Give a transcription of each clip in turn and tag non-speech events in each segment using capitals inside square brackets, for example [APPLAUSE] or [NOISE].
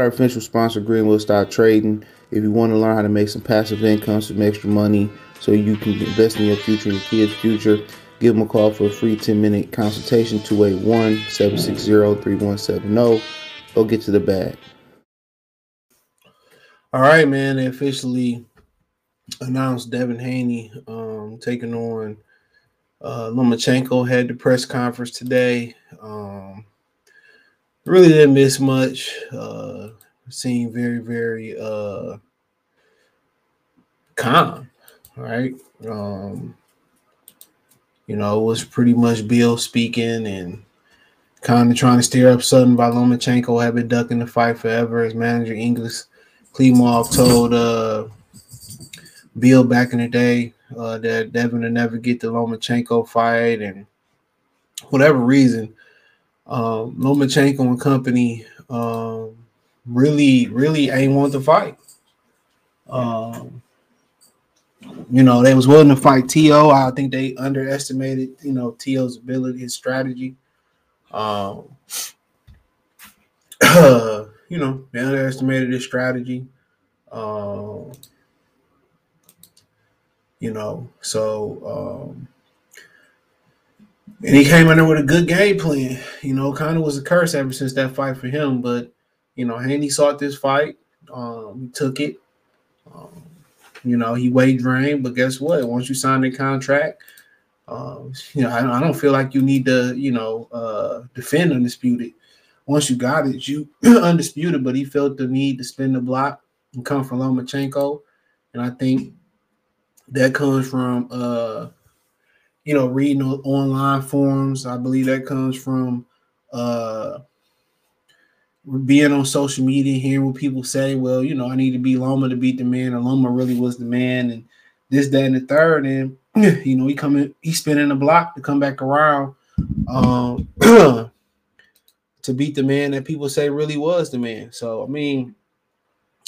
our official sponsor, Greenwood Stock Trading. If you want to learn how to make some passive income, some extra money, so you can invest in your future and your kids' future, give them a call for a free 10 minute consultation 281 760 3170. Go get to the bag. All right, man. They officially announced Devin Haney um, taking on uh, Lomachenko. Had the press conference today. Um, really didn't miss much. Uh, seemed very, very uh, calm. Right. Um, you know, it was pretty much Bill speaking and kind of trying to steer up something by Lomachenko had been ducking the fight forever. His manager Egis Klimas told uh, Bill back in the day uh, that Devin would never get the Lomachenko fight, and whatever reason, um, Lomachenko and company um, really, really ain't want to fight. Um, you know, they was willing to fight Teo. I think they underestimated, you know, Teo's ability, his strategy. Um, [CLEARS THROAT] you know, they underestimated his strategy. Um, you know, so um, and he came in there with a good game plan. You know, kind of was a curse ever since that fight for him. But you know, Haney sought this fight. Um, took it. Um, you know, he weighed drained, but guess what? Once you sign the contract, um, you know, I, I, don't feel like you need to, you know, uh, defend undisputed. Once you got it, you [CLEARS THROAT] undisputed. But he felt the need to spin the block and come from Lomachenko, and I think that comes from, uh, you know, reading online forums. I believe that comes from uh, being on social media, hearing what people say, well, you know, I need to be Loma to beat the man, and Loma really was the man, and this, that, and the third. And [CLEARS THROAT] you know, he coming, he's spinning the block to come back around um [CLEARS THROAT] to beat the man that people say really was the man. So I mean,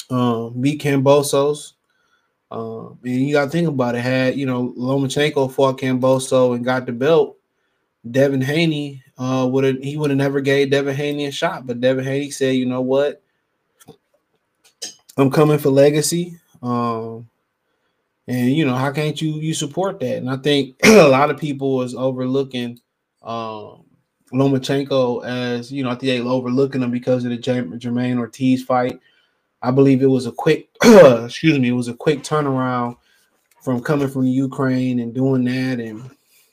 um, beat Kambosos. Um, and you gotta think about it. Had you know Lomachenko fought Kambosos and got the belt, Devin Haney uh, would have he would have never gave Devin Haney a shot. But Devin Haney said, you know what? I'm coming for legacy. Um, and you know, how can't you you support that? And I think [CLEARS THROAT] a lot of people is overlooking um Lomachenko as you know, I think they overlooking him because of the Jamaine Ortiz fight. I believe it was a quick [CLEARS THROAT] excuse me, it was a quick turnaround from coming from Ukraine and doing that and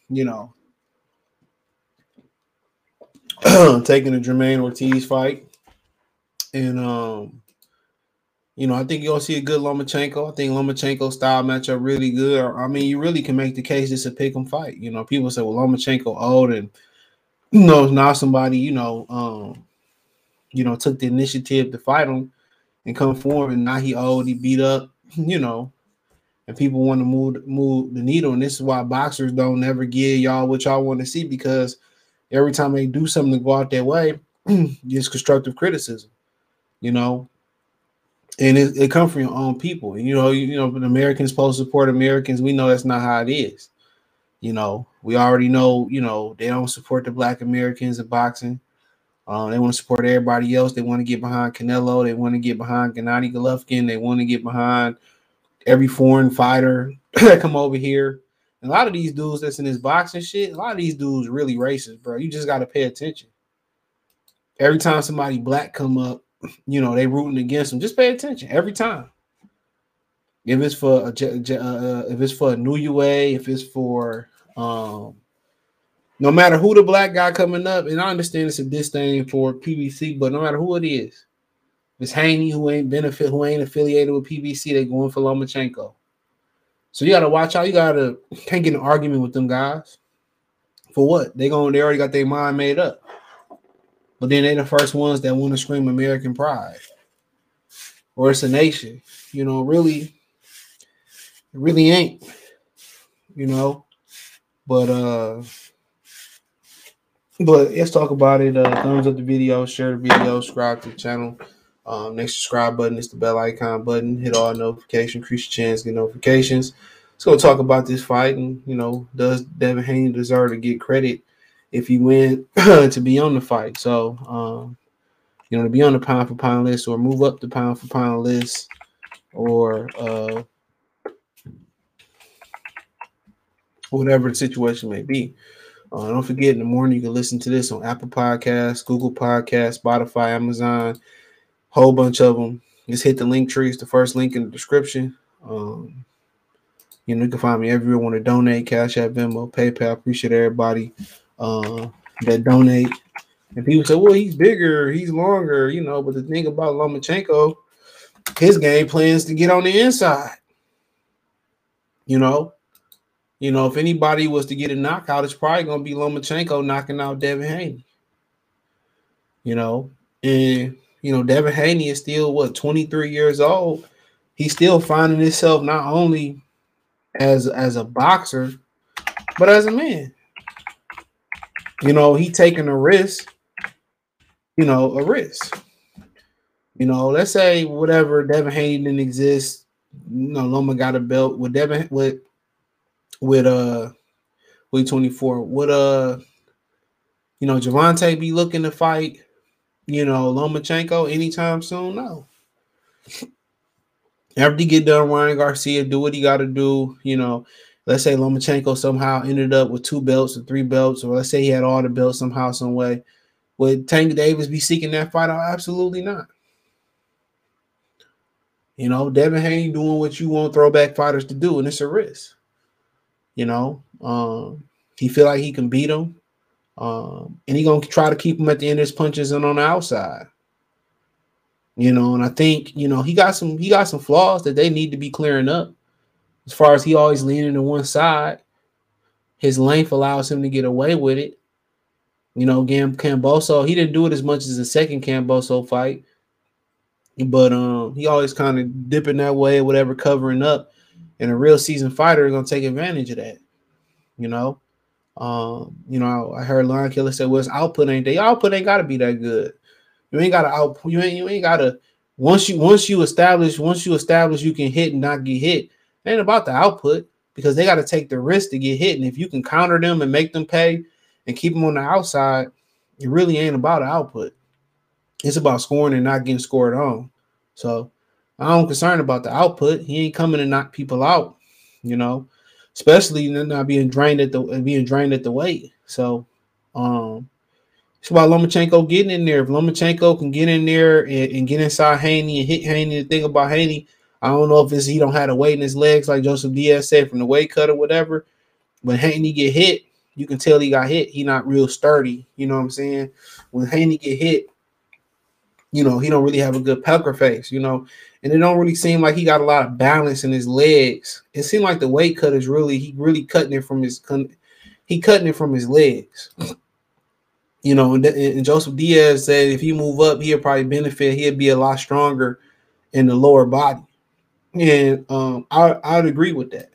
you know [CLEARS THROAT] taking the Jamaine Ortiz fight. And um, you know, I think you'll see a good Lomachenko. I think Lomachenko style matchup really good. I mean, you really can make the case it's a pick 'em fight. You know, people say, well, Lomachenko old and you know, now somebody, you know, um, you know, took the initiative to fight him and come forward, and now he old, he beat up, you know, and people want to move move the needle. And this is why boxers don't ever give y'all what y'all want to see because every time they do something to go out their way, [CLEARS THROAT] it's constructive criticism, you know. And it, it comes from your own people. And you know, you, you know, Americans supposed to support Americans. We know that's not how it is. You know, we already know, you know, they don't support the black Americans in boxing. Um, they want to support everybody else. They want to get behind Canelo. They want to get behind Gennady Golovkin. They want to get behind every foreign fighter [CLEARS THROAT] that come over here And a lot of these dudes that's in this boxing shit, a lot of these dudes really racist, bro. You just got to pay attention. Every time somebody black come up, [CLEARS THROAT] you know they rooting against them. Just pay attention every time. If it's for a, uh, uh, if it's for a new UA, if it's for um, no matter who the black guy coming up, and I understand it's a disdain for PBC, but no matter who it is, it's Haney who ain't benefit, who ain't affiliated with PBC, they going for Lomachenko. So you gotta watch out. You gotta can't get an argument with them guys. For what? They going they already got their mind made up. But then they the first ones that want to scream American pride. Or it's a nation. You know, really, it really ain't. You know. But uh but let's talk about it. Uh thumbs up the video, share the video, subscribe to the channel. Um, next subscribe button is the bell icon button. Hit all notifications, increase your chance, get notifications. Let's go talk about this fight. And, you know, does Devin Haney deserve to get credit if he win [CLEARS THROAT] to be on the fight? So, um, you know, to be on the pound for pound list or move up the pound for pound list or uh, whatever the situation may be. Uh, don't forget in the morning you can listen to this on Apple Podcasts, Google Podcasts, Spotify, Amazon, whole bunch of them. Just hit the link tree. It's the first link in the description. Um, you know, you can find me everywhere. Want to donate? Cash App, Venmo, PayPal. Appreciate everybody uh, that donate. And people say, "Well, he's bigger, he's longer," you know. But the thing about Lomachenko, his game plans to get on the inside. You know, you know, if anybody was to get a knockout, it's probably gonna be Lomachenko knocking out Devin Haney. You know, and you know, Devin Haney is still what 23 years old. He's still finding himself not only as as a boxer, but as a man. You know, he taking a risk, you know, a risk. You know, let's say whatever Devin Haney didn't exist, you know, Loma got a belt with Devin with with uh week 24. Would uh you know Gervonta be looking to fight, you know, Lomachenko anytime soon? No. After he get done, Ryan Garcia do what he got to do. You know, let's say Lomachenko somehow ended up with two belts or three belts, or let's say he had all the belts somehow, some way. Would Tank Davis be seeking that fight out? Absolutely not. You know, Devin Haney doing what you want throwback fighters to do, and it's a risk. You know, um, he feel like he can beat him, um, and he gonna try to keep him at the end of his punches and on the outside. You know, and I think you know he got some he got some flaws that they need to be clearing up. As far as he always leaning to one side, his length allows him to get away with it. You know, Gam Kambosos, he didn't do it as much as the second Kambosos fight, but um, he always kind of dipping that way, whatever, covering up. And a real seasoned fighter is gonna take advantage of that. You know, um, you know, I heard Lion Killer say, "Well, output ain't. Your output ain't got to be that good." You ain't gotta out. You ain't. You ain't gotta. Once you once you establish once you establish you can hit and not get hit. It ain't about the output because they got to take the risk to get hit. And if you can counter them and make them pay and keep them on the outside, it really ain't about the output. It's about scoring and not getting scored on. So I'm concerned about the output. He ain't coming to knock people out, you know, especially not being drained at the being drained at the weight. So um it's about Lomachenko getting in there. If Lomachenko can get in there and, and, get inside Haney and hit Haney, the thing about Haney, I don't know if it's he don't have the weight in his legs like Joseph Diaz said from the weight cut or whatever. When Haney get hit, you can tell he got hit. He not real sturdy. You know what I'm saying? When Haney get hit, you know he don't really have a good pucker face. You know, and it don't really seem like he got a lot of balance in his legs. It seemed like the weight cut is really he really cutting it from his he cutting it from his legs. You know, and, and Joseph Diaz said if he move up, he'll probably benefit. He'll be a lot stronger in the lower body, and um, I I'd agree with that.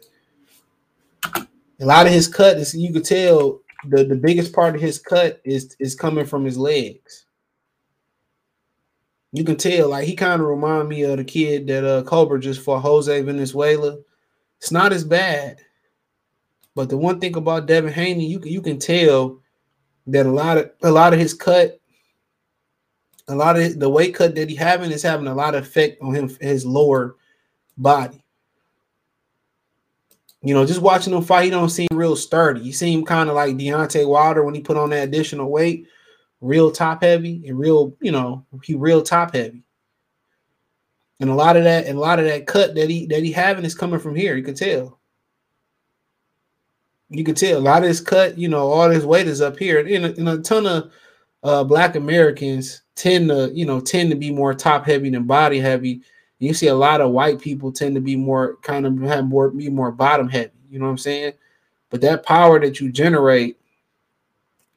A lot of his cut is you could tell the the biggest part of his cut is is coming from his legs. You can tell, like he kind of remind me of the kid that uh Cobra just fought Jose Valenzuela. It's not as bad, but the one thing about Devin Haney, you can you can tell that a lot of a lot of his cut, a lot of the weight cut that he having is having a lot of effect on him his lower body. You know, just watching him fight, he don't seem real sturdy. He seemed kind of like Deontay Wilder when he put on that additional weight, real top heavy and real, you know, he real top heavy. And a lot of that, and a lot of that cut that he that he having is coming from here. You can tell you can tell a lot of his cut, you know, all his weight is up here. And, a, and a ton of uh, black Americans tend to, you know, tend to be more top heavy than body heavy. You see a lot of white people tend to be more kind of have more be more bottom heavy. You know what I'm saying? But that power that you generate,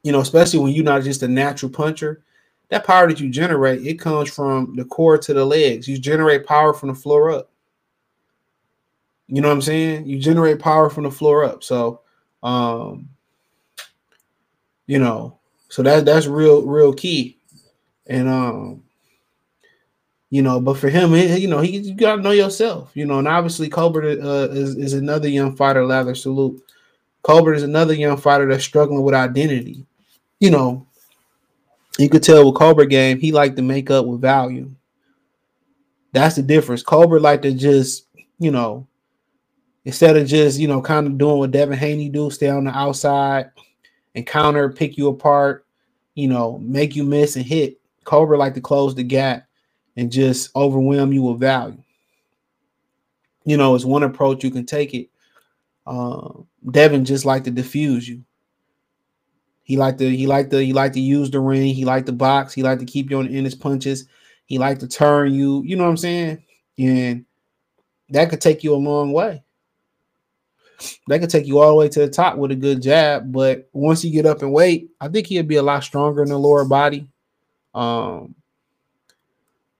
you know, especially when you're not just a natural puncher, that power that you generate, it comes from the core to the legs. You generate power from the floor up. You know what I'm saying? You generate power from the floor up. So um, you know, so that that's real, real key. And um, you know, but for him, you know, he you gotta know yourself, you know, and obviously Colbert uh, is, is another young fighter, lather salute. Colbert is another young fighter that's struggling with identity. You know, You could tell with Colbert game, he liked to make up with value. That's the difference. Colbert like to just, you know, instead of just, you know, kind of doing what Devin Haney do, stay on the outside and counter, pick you apart, you know, make you miss and hit. Colbert like to close the gap and just overwhelm you with value. You know, it's one approach you can take it. Uh, Devin just like to diffuse you. He liked to he liked to he liked to use the ring. He liked to box. He liked to keep you on end his punches. He liked to turn you. You know what I'm saying? And that could take you a long way. That could take you all the way to the top with a good jab. But once you get up and weight, I think he'd be a lot stronger in the lower body. Um,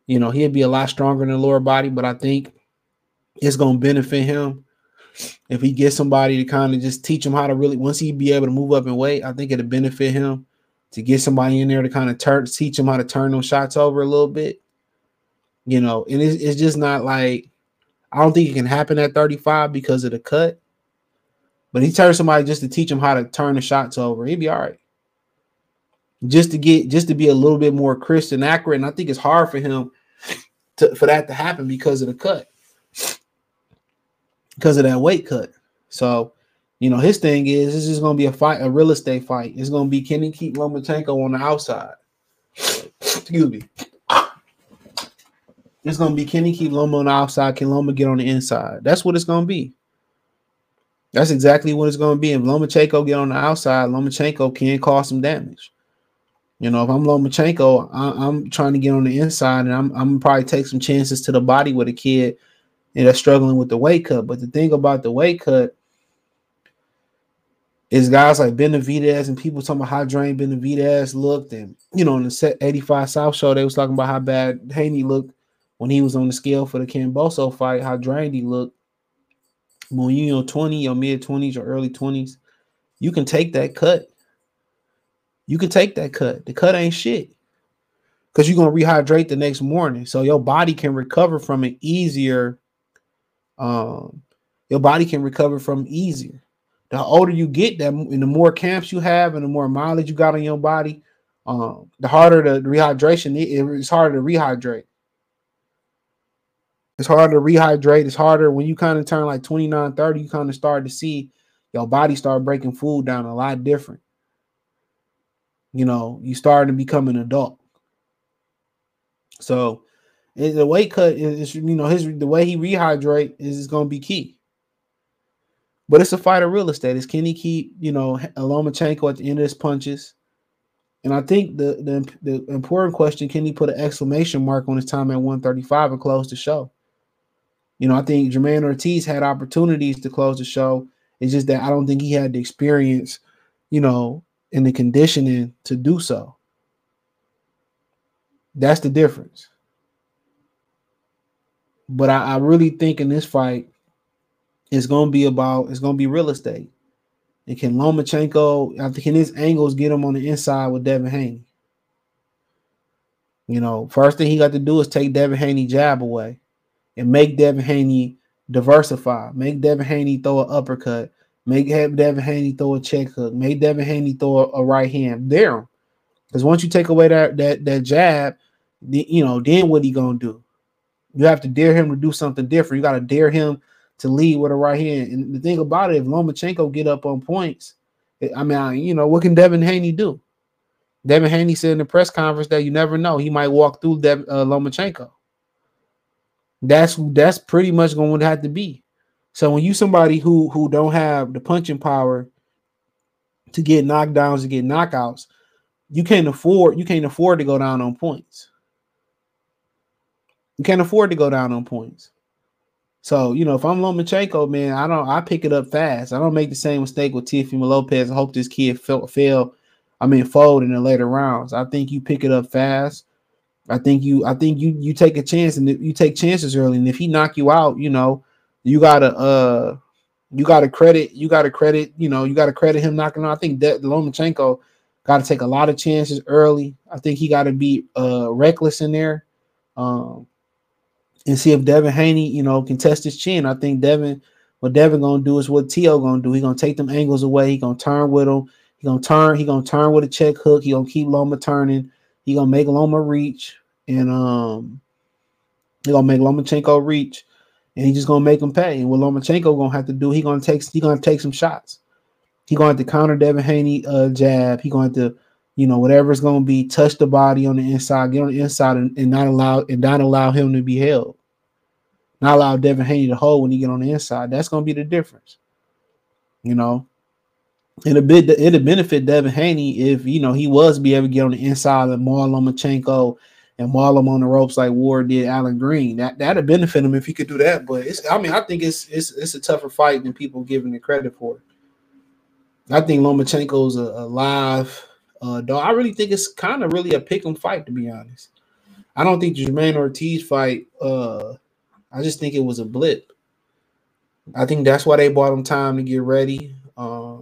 you know, he'd be a lot stronger in the lower body, but I think it's gonna benefit him if he gets somebody to kind of just teach him how to really once he be able to move up and weight, I think it'll benefit him to get somebody in there to kind of turn teach him how to turn those shots over a little bit. You know, and it's, it's just not like I don't think it can happen at 35 because of the cut. But he turns somebody just to teach him how to turn the shots over. He'd be all right. Just to get just to be a little bit more crisp and accurate. And I think it's hard for him to for that to happen because of the cut because of that weight cut. So, you know, his thing is this is going to be a fight, a real estate fight. It's going to be can he keep Lomachenko on the outside? Excuse me. It's going to be can he keep Loma on the outside? Can Loma get on the inside? That's what it's going to be. That's exactly what it's going to be. If Lomachenko get on the outside, Lomachenko can cause some damage. You know, if I'm Lomachenko, I, am trying to get on the inside, and I'm I'm probably take some chances to the body with a kid and they're struggling with the weight cut. But the thing about the weight cut is guys like Benavidez and people talking about how drained Benavidez looked. And, you know, in the set 85 South show, they was talking about how bad Haney looked when he was on the scale for the Kambosos fight, how drained he looked. When you know 20, your mid 20s or early 20s, you can take that cut. You can take that cut. The cut ain't shit. Because you're going to rehydrate the next morning. So your body can recover from it easier um, your body can recover from easier. The older you get, that and the more camps you have, and the more mileage you got on your body, um, the harder the rehydration. it's harder to rehydrate. It's harder to rehydrate. It's harder when you kind of turn like 29, 30, you kind of start to see your body start breaking food down a lot different. You know, you start to become an adult. So the weight cut is, you know, his the way he rehydrate is going to be key. But it's a fight of real estate. Is can he keep, you know, Lomachenko at the end of his punches? And I think the, the the important question: Can he put an exclamation mark on his time at 135 and close the show? You know, I think Jamaine Ortiz had opportunities to close the show. It's just that I don't think he had the experience, you know, and the conditioning to do so. That's the difference. But I, I really think in this fight, it's gonna be about it's gonna be real estate. And can Lomachenko, I think, can his angles get him on the inside with Devin Haney? You know, first thing he got to do is take Devin Haney jab away and make Devin Haney diversify. Make Devin Haney throw an uppercut. Make Devin Haney throw a check hook. Make Devin Haney throw a, right hand. There, because once you take away that that that jab, the, you know, then what he gonna do? You have to dare him to do something different. You got to dare him to lead with a right hand. And the thing about it, if Lomachenko get up on points, I mean, you know, what can Devin Haney do? Devin Haney said in the press conference that you never know. He might walk through Dev, uh, Lomachenko. That's that's pretty much going to have to be. So when you somebody who who don't have the punching power to get knockdowns to get knockouts, you can't afford you can't afford to go down on points. You can't afford to go down on points. So, you know, if I'm Lomachenko, man, I don't I pick it up fast. I don't make the same mistake with Teofimo Lopez. I hope this kid fail, fail I mean fold in the later rounds. I think you pick it up fast. I think you I think you you take a chance and you take chances early. And if he knock you out, you know, you gotta uh you gotta credit, you gotta credit, you know, you gotta credit him knocking out. I think that Lomachenko gotta take a lot of chances early. I think he gotta be uh reckless in there. Um and see if Devin Haney, you know, can test his chin. I think Devin, what Devin gonna do is what Tio gonna do. He gonna take them angles away. He gonna turn with him. He gonna turn. He gonna turn with a check hook. He gonna keep Loma turning. He gonna make Loma reach, and um, he gonna make Lomachenko reach, and he just gonna make him pay. And what Lomachenko gonna have to do, he gonna take he gonna take some shots. He gonna have to counter Devin Haney uh, jab. He gonna have to, you know, whatever's gonna be touch the body on the inside, get on the inside, and, and not allow and not allow him to be held. Not allow Devin Haney to hold when he get on the inside. That's gonna be the difference. You know, it a bit it'd benefit Devin Haney if you know he was be able to get on the inside of Marlon Lomachenko and him on the ropes like Ward did Allen Green. That that'd benefit him if he could do that. But it's I mean I think it's it's it's a tougher fight than people giving it credit for. I think Lomachenko's a, a live uh, dog. I really think it's kind of really a pick 'em fight to be honest. I don't think Jamaine Ortiz fight. Uh, I just think it was a blip. I think that's why they bought him time to get ready. Uh,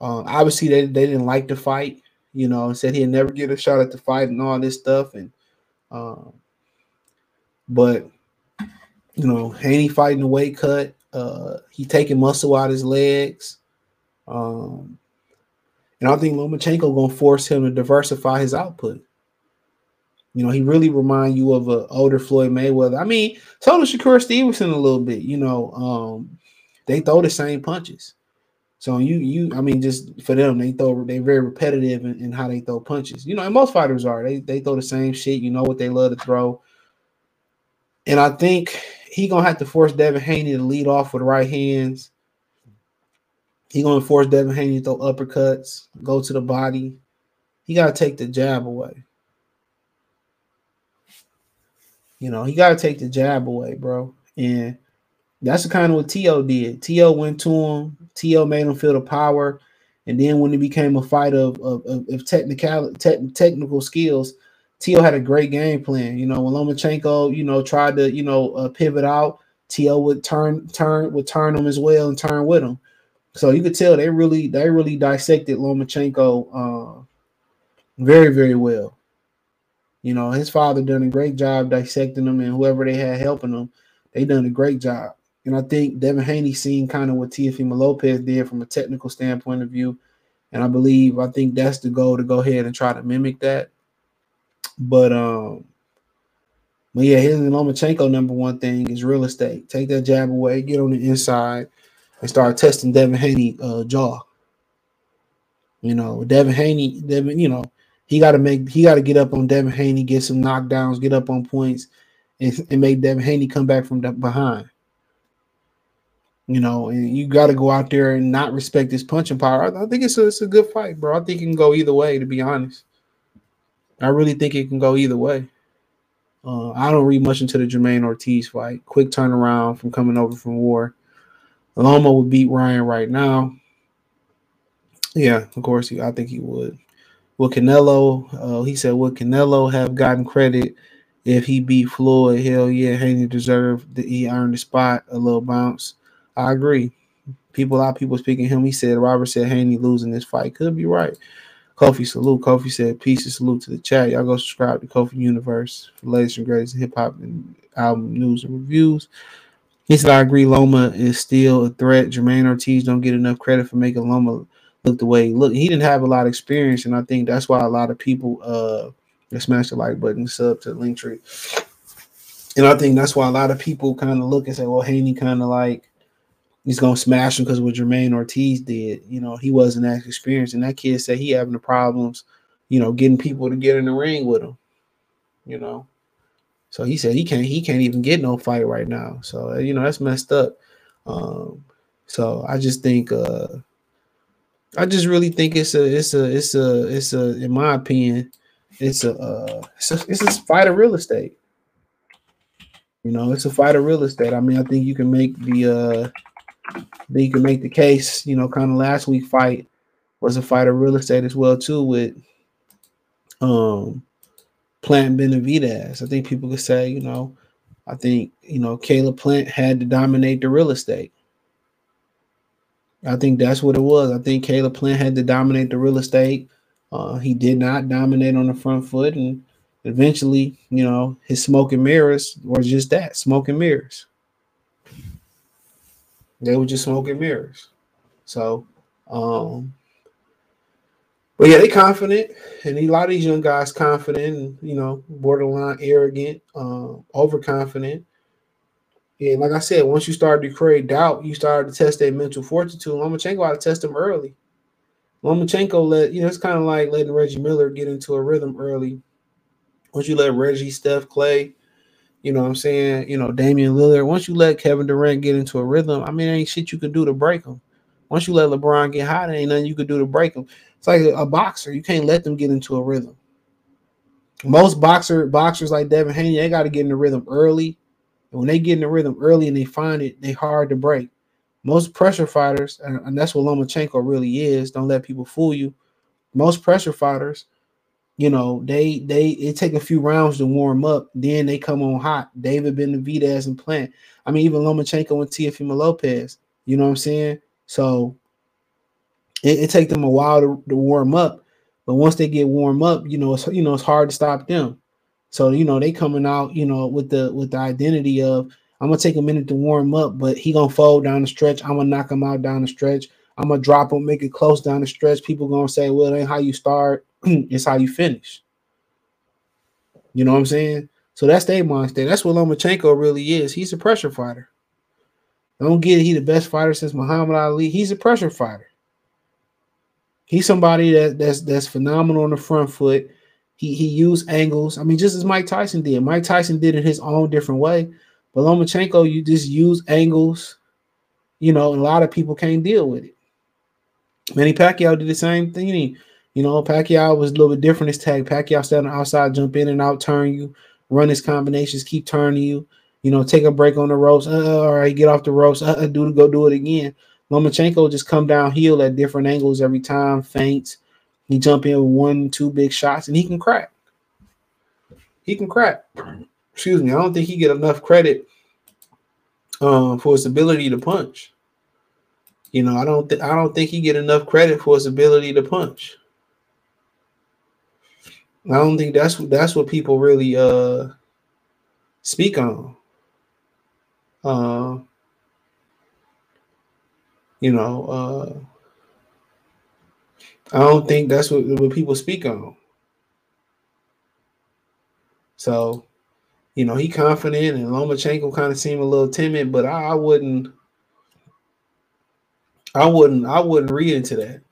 uh, obviously, they, they didn't like the fight, you know, said he'd never get a shot at the fight and all this stuff. And, um, but, you know, Haney fighting the weight cut. Uh, he taking muscle out of his legs. Um, and I think Lomachenko gonna force him to diversify his output. You know, he really remind you of an older Floyd Mayweather. I mean, so does Shakur Stevenson a little bit. You know, um, they throw the same punches. So you you I mean just for them they throw they're very repetitive in, in, how they throw punches. You know, and most fighters are. They they throw the same shit. You know what they love to throw. And I think he gonna have to force Devin Haney to lead off with right hands. He gonna force Devin Haney to throw uppercuts, go to the body. He gotta take the jab away. You know, he gotta take the jab away, bro. And that's the kind of what T.O. did. T.O. went to him. T.O. made him feel the power. And then when it became a fight of, of, of technical te- technical skills, T.O. had a great game plan. You know, when Lomachenko, you know, tried to, you know, uh, pivot out, T.O. would turn, turn, would turn him as well and turn with him. So you could tell they really, they really dissected Lomachenko uh, very, very well. You know, his father done a great job dissecting him, and whoever they had helping them, they done a great job. And I think Devin Haney seen kind of what Teofimo Lopez did from a technical standpoint of view. And I believe I think that's the goal to go ahead and try to mimic that. But um, but yeah, his Lomachenko number one thing is real estate. Take that jab away, get on the inside, and start testing Devin Haney uh, jaw. You know, Devin Haney, Devin, you know, he got to make he got to get up on Devin Haney, get some knockdowns, get up on points, and, and make Devin Haney come back from behind. You know, and you got to go out there and not respect his punching power. I, I think it's a, it's a good fight, bro. I think it can go either way, to be honest. I really think it can go either way. Uh, I don't read much into the Jamaine Ortiz fight. Quick turnaround from coming over from war. Loma would beat Ryan right now. Yeah, of course, I think he would. Will Canelo? Uh, he said, "Would Canelo have gotten credit if he beat Floyd? Hell yeah, Haney deserved that he earned the spot, a little bounce." I agree. People, a lot of people speaking him. He said Robert said Haney losing this fight. Could be right. Kofi salute. Kofi said peace and salute to the chat. Y'all go subscribe to Kofi Universe for latest and greatest hip hop and album news and reviews. Said I agree. Loma is still a threat. Jamaine Ortiz don't get enough credit for making Loma look the way he looked. He didn't have a lot of experience, and I think that's why a lot of people uh smash the like button, sub to the link tree. And I think that's why a lot of people kind of look and say, well, Haney kind of like he's gonna smash him because what Jamaine Ortiz did, you know, he wasn't as experienced, and that kid said he having the problems, you know, getting people to get in the ring with him, you know. So he said he can't he can't even get no fight right now. So you know that's messed up. Um, so I just think uh I just really think it's a it's a it's a it's a in my opinion it's a uh it's a, it's a fight of real estate. You know, it's a fight of real estate. I mean, I think you can make the uh you can make the case, you know, kind of last week fight was a fight of real estate as well too with um Plant Benavidez. I think people could say, you know, I think you know Caleb Plant had to dominate the real estate. I think that's what it was. I think Caleb Plant had to dominate the real estate. Uh, he did not dominate on the front foot, and eventually, you know, his smoke and mirrors were just that smoke and mirrors. They were just smoking mirrors. So, um, But yeah, they confident, and a lot of these young guys confident, you know, borderline arrogant, um, overconfident. And like I said, once you start to create doubt, you start to test their mental fortitude. Lomachenko had to test them early. Lomachenko let you know it's kind of like letting Reggie Miller get into a rhythm early. Once you let Reggie, Steph, Clay, you know what I'm saying, you know, Damian Lillard, once you let Kevin Durant get into a rhythm, I mean, ain't shit you can do to break them. Once you let LeBron get hot, ain't nothing you can do to break them. It's like a, boxer. You can't let them get into a rhythm. Most boxer boxers like Devin Haney, they got to get in the rhythm early. And when they get in the rhythm early and they find it, they hard to break. Most pressure fighters, and, and that's what Lomachenko really is. Don't let people fool you. Most pressure fighters, you know, they they it take a few rounds to warm up, then they come on hot. David Benavidez and Plant. I mean, even Lomachenko and Teofimo Lopez. You know what I'm saying? So it, it take them a while to, to warm up, but once they get warm up, you know, it's you know it's hard to stop them. So you know they coming out, you know, with the with the identity of I'm gonna take a minute to warm up, but he gonna fold down the stretch. I'm gonna knock him out down the stretch. I'm gonna drop him, make it close down the stretch. People gonna say, "Well, it ain't how you start; [CLEARS THROAT] it's how you finish." You know what I'm saying? So that's their mindset. That's what Lomachenko really is. He's a pressure fighter. Don't get it. He the best fighter since Muhammad Ali. He's a pressure fighter. He's somebody that that's that's phenomenal on the front foot. He he used angles. I mean, just as Mike Tyson did. Mike Tyson did it his own different way. But Lomachenko, you just use angles, you know, and a lot of people can't deal with it. Manny Pacquiao did the same thing. You know, Pacquiao was a little bit different. His tag Pacquiao standing outside, jump in and out, turn you, run his combinations, keep turning you. You know, take a break on the ropes. Uh, all right, get off the ropes. Uh, do go do it again. Lomachenko just come downhill at different angles every time, feints. He jump in with one, two big shots, and he can crack. He can crack. Excuse me. I don't think he get enough credit um, for his ability to punch. You know, I don't. Th- I don't think he get enough credit for his ability to punch. I don't think that's what that's what people really uh speak on. Uh, you know, uh, I don't think that's what, what people speak on. So, you know, he confident and Lomachenko kind of seemed a little timid, but I, I wouldn't I wouldn't I wouldn't read into that.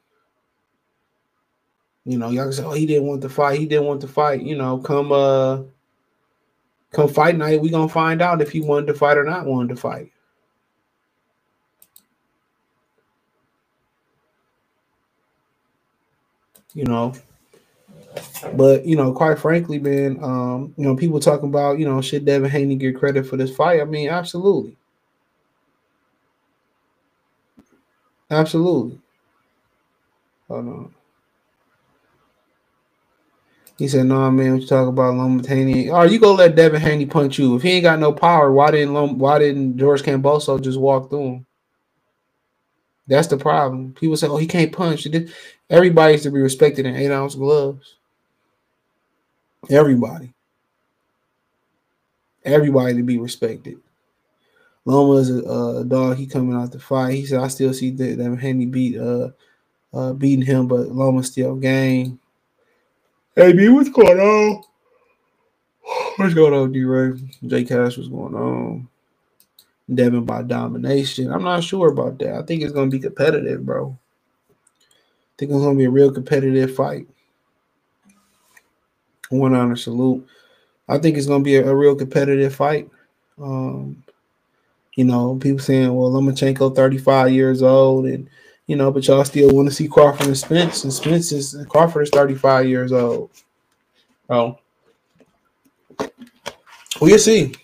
You know, y'all can say, oh, he didn't want to fight. He didn't want to fight. You know, come uh come fight night, we gonna find out if he wanted to fight or not wanted to fight. You know. But you know, quite frankly, man, um, you know, people talking about, you know, should Devin Haney get credit for this fight? I mean, absolutely. Absolutely. Hold on. He said, "No, nah, man. What you talk about Lomachenko? Are you gonna let Devin Haney punch you? If he ain't got no power, why didn't Lom- why didn't George Kambosos just walk through him? That's the problem. People say, "Oh, he can't punch." Everybody's to be respected in eight ounce gloves. Everybody. Everybody to be respected. Loma's a, a dog. He coming out the fight. He said, "I still see that, that Haney beat uh, uh beating him, but Loma still game." Hey, B, what's going on? [SIGHS] What's going on, D Ray? J Cash, what's going on? Devin by domination. I'm not sure about that. I think it's gonna be competitive, bro. I think it's gonna be a real competitive fight. One honor salute. I think it's gonna be a, a real competitive fight. Um, you know, people saying, well, Lomachenko 35 years old, and you know, but y'all still want to see Crawford and Spence, and Spence is Crawford is 35 years old. Oh, we'll see.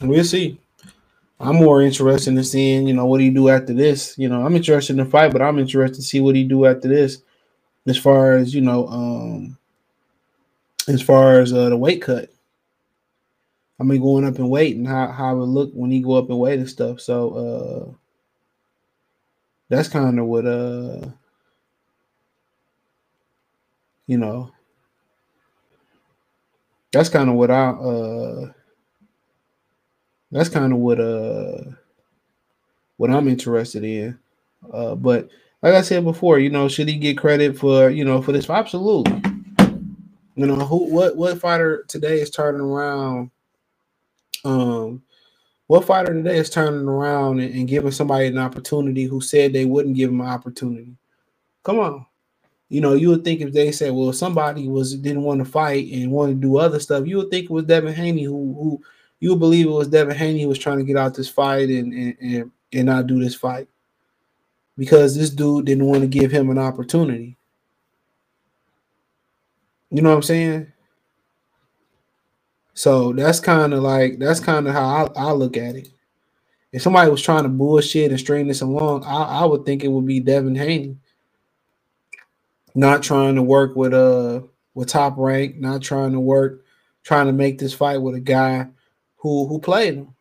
We'll see. I'm more interested in seeing, you know, what he do after this. You know, I'm interested in the fight, but I'm interested to see what he do after this, as far as you know, um, as far as uh, the weight cut. I mean, going up in weight and how how it look when he go up in weight and stuff. So uh, that's kind of what uh, you know, that's kind of what I uh that's kind of what uh what I'm interested in. Uh, but like I said before, you know, should he get credit for you know for this? Absolutely. You know who what what fighter today is turning around? Um, what fighter today is turning around and, and giving somebody an opportunity who said they wouldn't give him an opportunity? Come on. You know, you would think if they said, well, somebody was didn't want to fight and wanted to do other stuff, you would think it was Devin Haney who who you would believe it was Devin Haney who was trying to get out this fight and and, and, and not do this fight. Because this dude didn't want to give him an opportunity. You know what I'm saying? So that's kind of like that's kind of how I, I, look at it. If somebody was trying to bullshit and string this along, I, I would think it would be Devin Haney. Not trying to work with uh with top rank, not trying to work, trying to make this fight with a guy who who played him.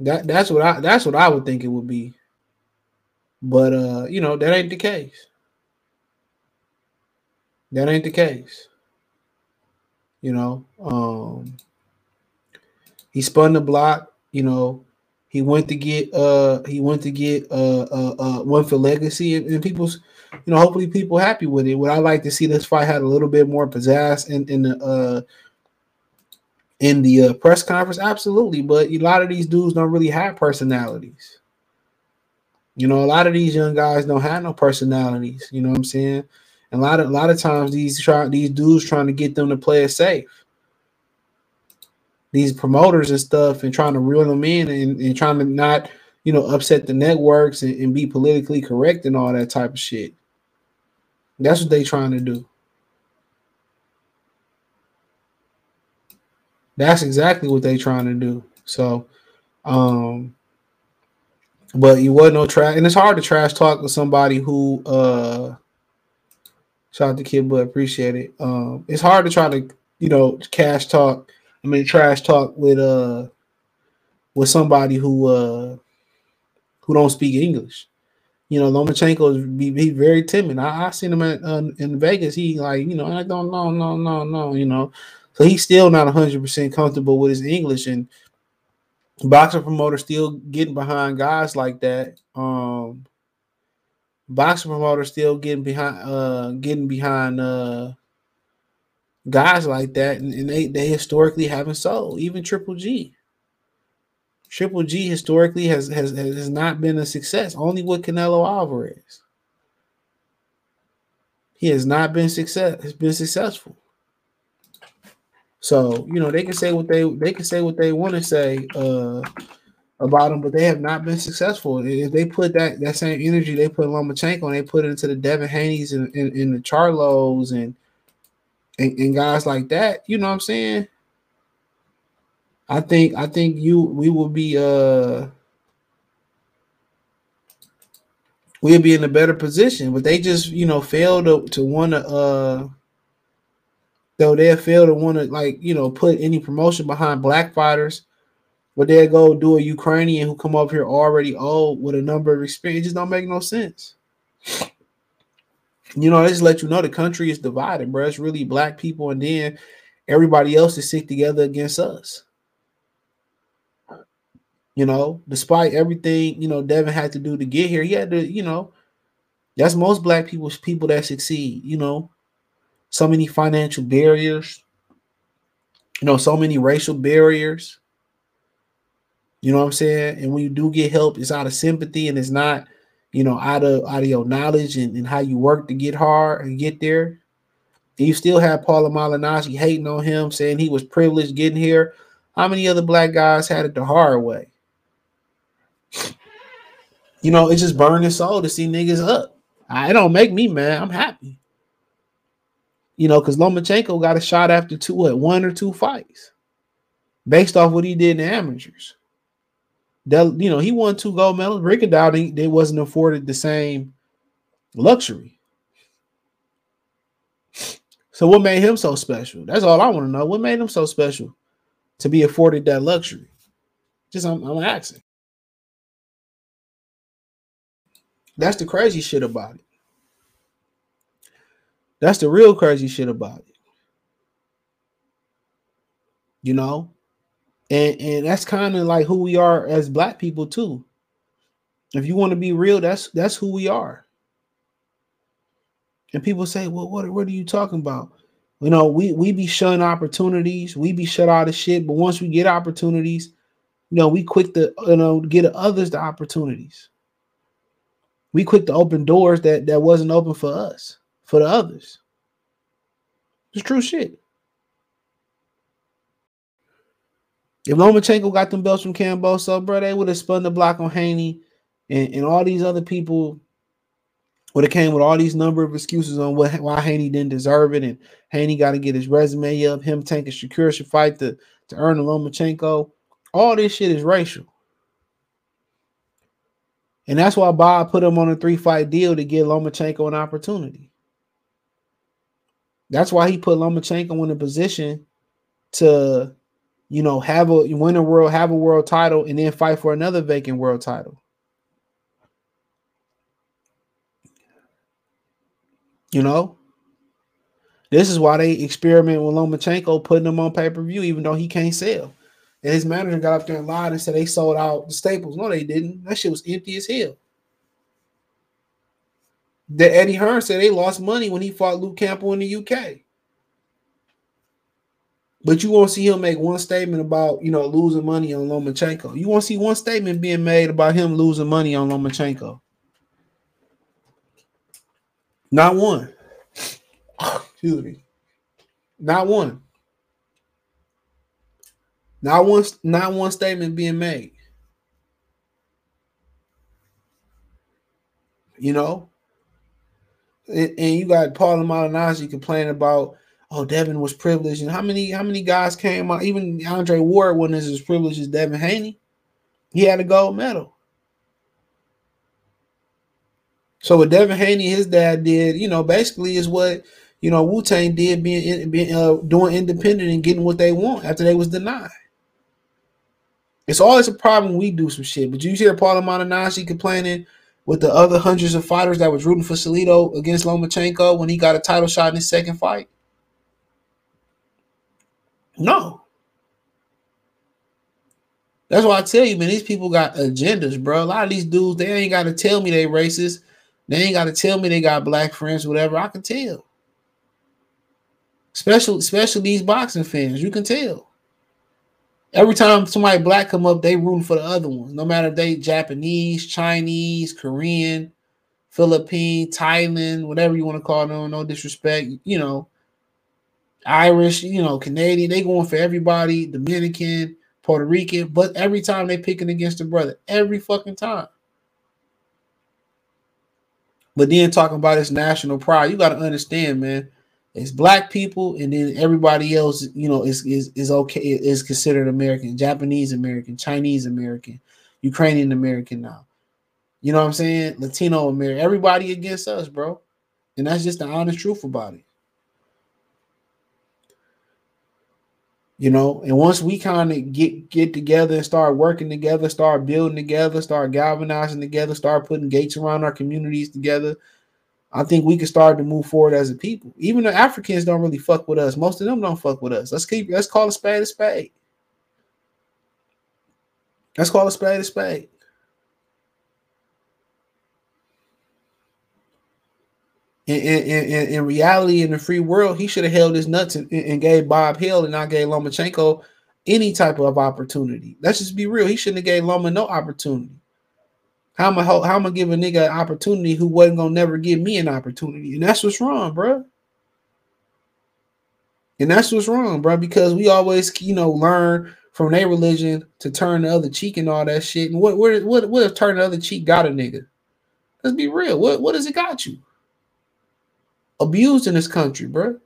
That that's what I that's what I would think it would be. But uh, you know, that ain't the case. That ain't the case. You know, um, he spun the block. You know, he went to get uh he went to get uh uh, uh one for legacy and, and, people's you know hopefully people happy with it. Would I like to see this fight had a little bit more pizzazz in in the uh in the uh, press conference? Absolutely, but a lot of these dudes don't really have personalities. You know, a lot of these young guys don't have no personalities. You know what I'm saying? And a lot of a lot of times these try these dudes trying to get them to play it safe. These promoters and stuff and trying to reel them in and, and trying to not, you know, upset the networks and, and be politically correct and all that type of shit. That's what they trying to do. That's exactly what they trying to do. So, um, but you wasn't no trash, and it's hard to trash talk with somebody who uh Shout out to Kid Bud, appreciate it. Um, it's hard to try to, you know, cash talk. I mean, trash talk with uh with somebody who uh who don't speak English. You know, Lomachenko is be, be very timid. I, I seen him at, uh, in Vegas. He like, you know, I don't know, no, no, no, you know. So he's still not 100 percent comfortable with his English, and boxer promoter still getting behind guys like that. Um, boxing promoters still getting behind uh getting behind uh guys like that and, and, they they historically haven't sold even triple g. Triple g historically has has has not been a success only with canelo alvarez. He has not been success has been successful so you know they can say what they they can say what they want to say uh about them, but they have not been successful. If they put that that same energy they put in Lomachenko and they put it into the Devin Haney's and, and, and the Charlos and, and, and guys like that, you know what I'm saying? I think I think you we will be uh we'll be in a better position, but they just you know failed to to want to uh though they fail to want to like you know put any promotion behind black fighters but they'll go do a Ukrainian who come up here already old with a number of experience. It just don't make no sense. You know, I just let you know the country is divided, bro. It's really black people, and then everybody else is sick together against us. You know, despite everything, you know, Devin had to do to get here, he had to, you know, that's most black people's people that succeed, you know. So many financial barriers, you know, so many racial barriers you know what I'm saying? And when you do get help, it's out of sympathy and it's not, you know, out of out of your knowledge and, and how you work to get hard and get there. And you still have Paulie Malignaggi hating on him, saying he was privileged getting here. How many other black guys had it the hard way? You know, it just burned his soul to see niggas up. It don't make me mad. I'm happy. You know, because Lomachenko got a shot after two, what, one or two fights based off what he did in the amateurs you know he won two gold medals. They, they wasn't afforded the same luxury. So what made him so special? That's all I want to know. What made him so special to be afforded that luxury? Just I'm, I'm asking. That's the crazy shit about it. That's the real crazy shit about it. You know, and and that's kind of like who we are as black people too If you want to be real, that's that's who we are. And people say, "Well, what what are you talking about?" You know, we we be shunning opportunities, we be shut out of shit. But once we get opportunities, you know, we quick to you know get others the opportunities. We quick to open doors that that wasn't open for us, for the others. It's true shit. If Lomachenko got them belts from Kambosos, bro, they would have spun the block on Haney and, and all these other people would have came with all these number of excuses on what why Haney didn't deserve it, and Haney got to get his resume up. Him tanking Shakur should fight to to earn a Lomachenko. All this shit is racial, and that's why Bob put him on a three fight deal to give Lomachenko an opportunity. That's why he put Lomachenko in a position to, you know, have a win a world, have a world title, and then fight for another vacant world title. You know, this is why they experiment with Lomachenko, putting him on pay per view, even though he can't sell. And his manager got up there and lied and said they sold out the Staples. No, they didn't. That shit was empty as hell. That Eddie Hearn said they lost money when he fought Luke Campbell in the UK. But you won't see him make one statement about you know losing money on Lomachenko. You won't see one statement being made about him losing money on Lomachenko. Not one. Excuse me. Not one. Not one. Not one statement being made. You know, and, you got Paul Malignaggi complaining about, oh, Devin was privileged, and how many how many guys came out? Even Andre Ward wasn't as privileged as Devin Haney. He had a gold medal. So what Devin Haney, his dad did, you know, basically is what you know Wu Tang did, being, being uh, doing independent and getting what they want after they was denied. It's always a problem we do some shit. But you hear Paul Malignaggi complaining with the other hundreds of fighters that was rooting for Salido against Lomachenko when he got a title shot in his second fight? No. That's why I tell you, man, these people got agendas, bro. A lot of these dudes, they ain't got to tell me they racist. They ain't got to tell me they got black friends, whatever. I can tell. Especially, especially these boxing fans, you can tell. Every time somebody black come up, they rooting for the other one. No matter if they Japanese, Chinese, Korean, Philippine, Thailand, whatever you want to call them. No disrespect, you know, Irish, you know, Canadian. They going for everybody. Dominican, Puerto Rican. But every time they picking against a brother, every fucking time. But then talking about his national pride, you got to understand, man. It's black people, and then everybody else, you know, is is is okay, is considered American, Japanese American, Chinese American, Ukrainian American now. You know what I'm saying? Latino American, everybody against us, bro. And that's just the honest truth about it. You know, and once we kind of get get together and start working together, start building together, start galvanizing together, start putting gates around our communities together, I think we can start to move forward as a people. Even the Africans don't really fuck with us. Most of them don't fuck with us. Let's keep let's call a spade a spade. Let's call a spade a spade. In, in, in, in reality, in the free world, he should have held his nuts and, and gave Bob Hill and not gave Lomachenko any type of opportunity. Let's just be real. He shouldn't have gave Loma no opportunity. How am I how am I give a nigga an opportunity who wasn't gonna never give me an opportunity? And that's what's wrong, bro. And that's what's wrong, bro, because we always, you know, learn from their religion to turn the other cheek and all that shit. And what what what what if the other cheek got a nigga? Let's be real. What what does it got you? Abused in this country, bro.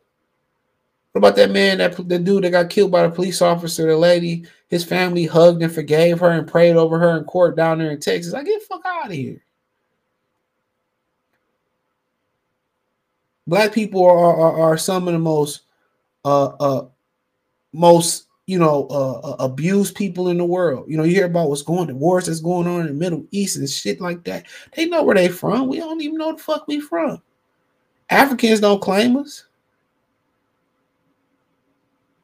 What about that man, that the dude that got killed by the police officer, the lady, his family hugged and forgave her and prayed over her in court down there in Texas. I get fuck out of here. Black people are, are, are some of the most uh uh most you know uh, uh, abused people in the world. You know, you hear about what's going the wars that's going on in the Middle East and shit like that. They know where they from. We don't even know the fuck we from. Africans don't claim us.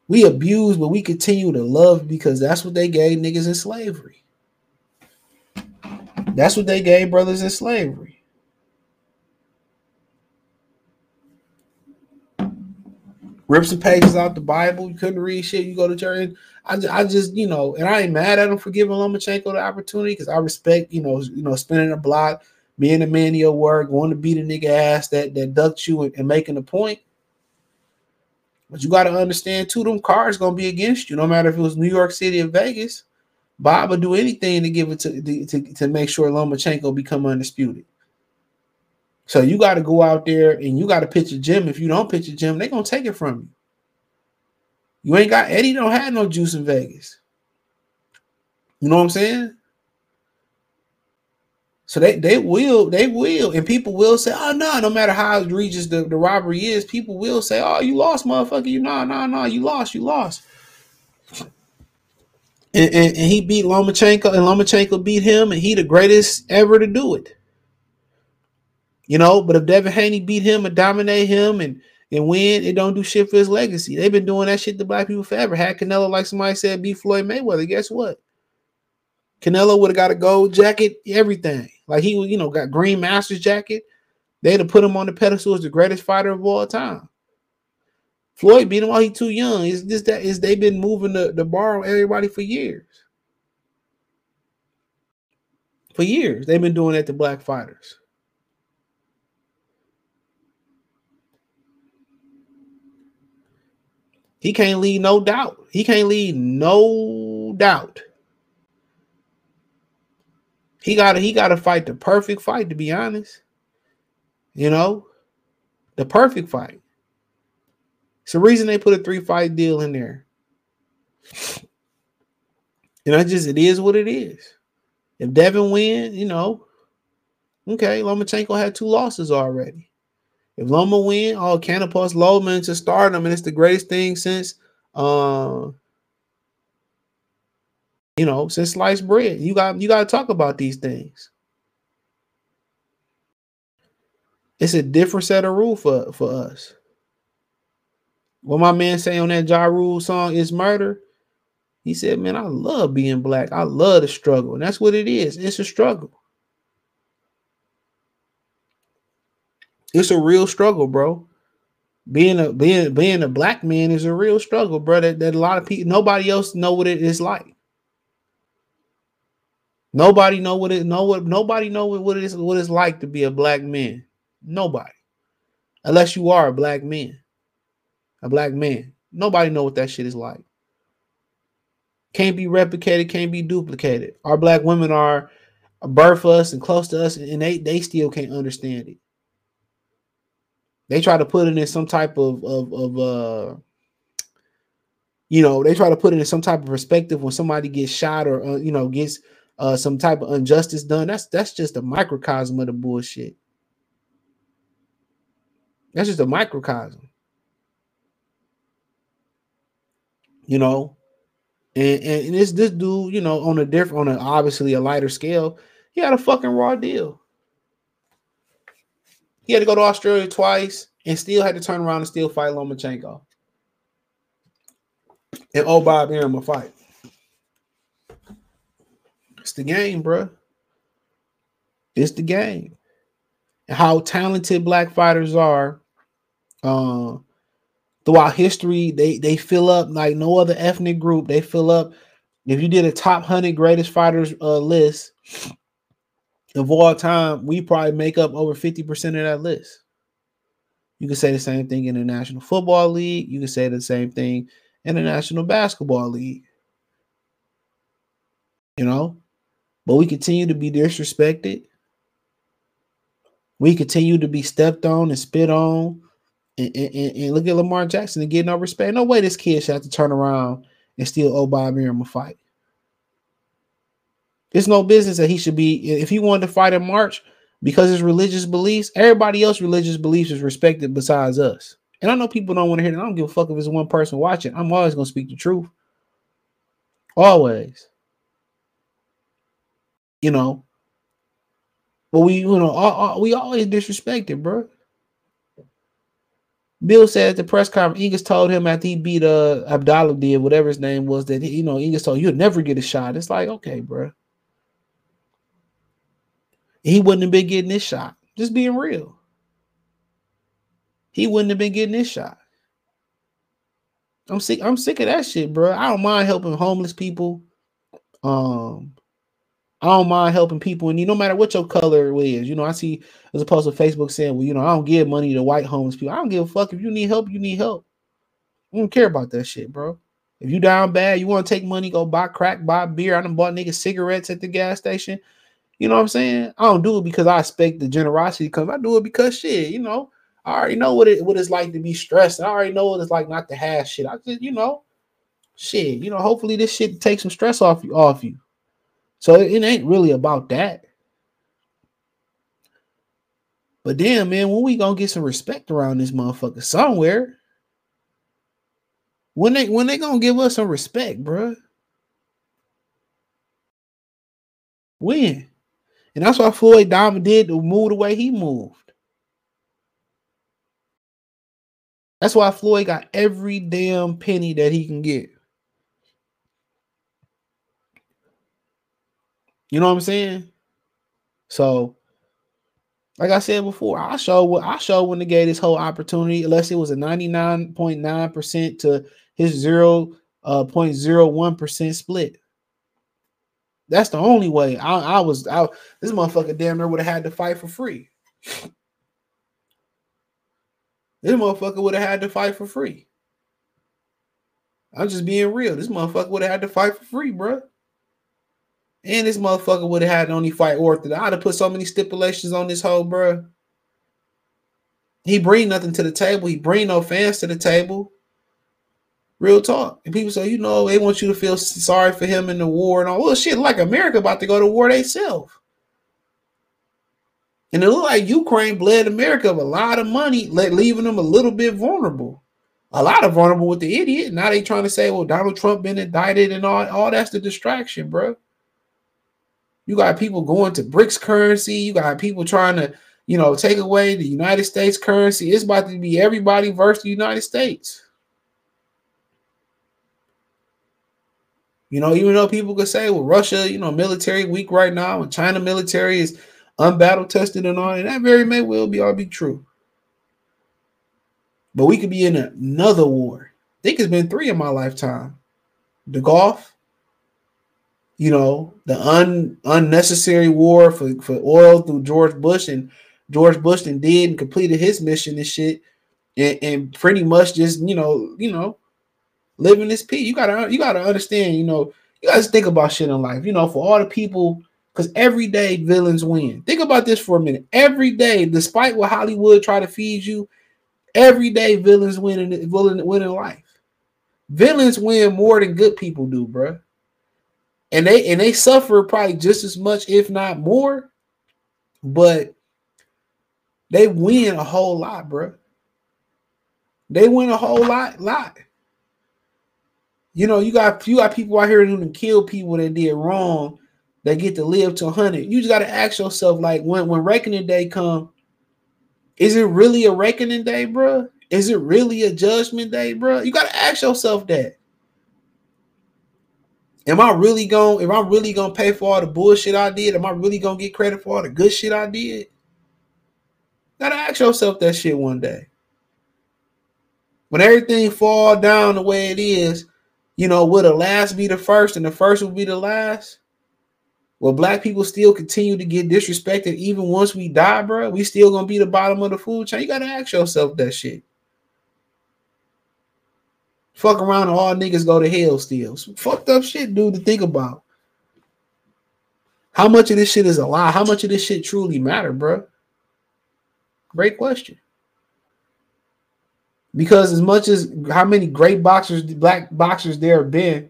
We abuse, but we continue to love because that's what they gave niggas in slavery. That's what they gave brothers in slavery. Rip some pages out the Bible. You couldn't read shit. You go to church. I, I just, you know, and I ain't mad at him for giving Lomachenko the opportunity because I respect, you know, you know, spinning a block, being a man of your going to beat a nigga ass that that ducked you and, and making a point. But you got to understand too, them cards gonna be against you, no matter if it was New York City or Vegas. Bob would do anything to give it to to, to make sure Lomachenko become undisputed. So you got to go out there and you got to pitch a gym. If you don't pitch a gym, they're gonna take it from you. You ain't got Eddie don't have no juice in Vegas. You know what I'm saying? So they they will, they will, and people will say, oh no, no matter how egregious the, the robbery is, people will say, Oh, you lost, motherfucker. You no, no, no, you lost, you lost. And, and, and he beat Lomachenko, and Lomachenko beat him, and he the greatest ever to do it. You know, but if Devin Haney beat him and dominate him and and win, it don't do shit for his legacy. They've been doing that shit to black people forever. Had Canelo, like somebody said, beat Floyd Mayweather. Guess what? Canelo would have got a gold jacket, everything. Like he, you know, got green Masters jacket. They'd have put him on the pedestal as the greatest fighter of all time. Floyd beat him while he too young. Is this that is they've been moving the, the bar on everybody for years. For years, they've been doing that to black fighters. He can't leave no doubt. He can't leave no doubt. He got he got to fight the perfect fight to be honest. You know, the perfect fight. It's the reason they put a three fight deal in there. And I just it is what it is. If Devin win, you know, okay, Lomachenko had two losses already. If Loma win, oh, Canopus Loma into stardom, and it's the greatest thing since, uh, you know, since sliced bread. You got you got to talk about these things. It's a different set of rules for for us. What my man say on that Ja Rule song is murder. He said, "Man, I love being black. I love the struggle, and that's what it is. It's a struggle." It's a real struggle, bro. Being a being being a black man is a real struggle, bro. That, that a lot of people nobody else know what it is like. Nobody know what it know what nobody know what it is what it's like to be a black man. Nobody. Unless you are a black man. A black man. Nobody know what that shit is like. Can't be replicated, can't be duplicated. Our black women are birth us and close to us, and they they still can't understand it. They try to put it in some type of of, of uh you know, they try to put it in some type of perspective when somebody gets shot or uh, you know gets uh some type of injustice done. That's that's just a microcosm of the bullshit. That's just a microcosm. You know, and, and this this dude, you know, on a different on a obviously a lighter scale, he had a fucking raw deal. He had to go to Australia twice and still had to turn around and still fight Lomachenko. And oh, Bob Arum a fight. It's the game, bro. It's the game. How talented black fighters are. Uh, throughout history, they they fill up like no other ethnic group. They fill up. If you did a top hundred greatest fighters uh, list, of all time, we probably make up over 50% of that list. You can say the same thing in the National Football League. You can say the same thing in the National Basketball League. You know, but we continue to be disrespected. We continue to be stepped on and spit on. And, and, and look at Lamar Jackson and get no respect. No way this kid should have to turn around and steal old Bob Arum a fight. It's no business that he should be. If he wanted to fight in March because his religious beliefs, everybody else religious beliefs is respected besides us. And I know people don't want to hear that. I don't give a fuck if it's one person watching. I'm always gonna speak the truth. Always. You know. But we, you know, all, all, we always disrespected, bro. Bill said at the press conference, Egis told him after he beat uh Abdallah did whatever his name was that he, you know Egis told you'll never get a shot. It's like okay, bro. he wouldn't have been getting this shot. Just being real. He wouldn't have been getting this shot. I'm sick. I'm sick of that shit, bro. I don't mind helping homeless people. Um, I don't mind helping people, and you no matter what your color is, you know, I see as opposed to Facebook saying, well, you know, I don't give money to white homeless people. I don't give a fuck if you need help, you need help. I don't care about that shit, bro. If you down bad, you want to take money, go buy crack, buy beer. I done bought niggas cigarettes at the gas station. You know what I'm saying? I don't do it because I expect the generosity because I do it because shit, you know, I already know what it what it's like to be stressed. I already know what it's like not to have shit. I just, you know, shit, you know, hopefully this shit takes some stress off you off you. So it ain't really about that. But damn, man, when we gonna get some respect around this motherfucker somewhere? When they when they gonna give us some respect, bro? When? And that's why Floyd Diamond did to move the way he moved. That's why Floyd got every damn penny that he can get. You know what I'm saying? So, like I said before, I show what I show when they gave this whole opportunity, unless it was a 99.9% to his 0.01% uh, split. That's the only way. I, I was out. This motherfucker damn near would have had to fight for free. This motherfucker would have had to fight for free. I'm just being real. This motherfucker would have had to fight for free, bro. And this motherfucker would have had only fight Orthodox. I'd have put so many stipulations on this whole, bro. He bring nothing to the table. He bring no fans to the table. Real talk. And people say, you know, they want you to feel sorry for him in the war and all. Well, shit, like America about to go to war themselves. And it looked like Ukraine bled America of a lot of money, leaving them a little bit vulnerable. A lot of vulnerable with the idiot. Now they trying to say, well, Donald Trump been indicted and all, all that's the distraction, bro. You got people going to BRICS currency. You got people trying to, you know, take away the United States currency. It's about to be everybody versus the United States. You know, even though people could say, well, Russia, you know, military weak right now, and China military is unbattle tested and all, and that very may well be all be true. But we could be in another war. I think it's been three in my lifetime. The Gulf, you know, the un, unnecessary war for, for oil through George Bush, and George Bush and did and completed his mission and shit, and, and pretty much just you know, you know, living this peace. You gotta you gotta understand, you know, you guys think about shit in life, you know, for all the people, because every day villains win. Think about this for a minute. Every day, despite what Hollywood try to feed you, every day villains win in villain win in life. Villains win more than good people do, bro and they and they suffer probably just as much, if not more. But they win a whole lot, bro. They win a whole lot, lot. You know, you got you got people out here who can kill people that did wrong. They get to live to 100. You just got to ask yourself, like, when when reckoning day come, is it really a reckoning day, bro? Is it really a judgment day, bro? You got to ask yourself that am I really going? Am I really gonna pay for all the bullshit I did? Am I really gonna get credit for all the good shit I did? Gotta ask yourself that shit one day. When everything fall down the way it is, you know, will the last be the first and the first will be the last? Will black people still continue to get disrespected even once we die, bro? We still gonna be the bottom of the food chain. You gotta ask yourself that shit. Fuck around and all niggas go to hell still. Some fucked up shit, dude, to think about. How much of this shit is a lie? How much of this shit truly matter, bro? Great question. Because as much as how many great boxers, black boxers there have been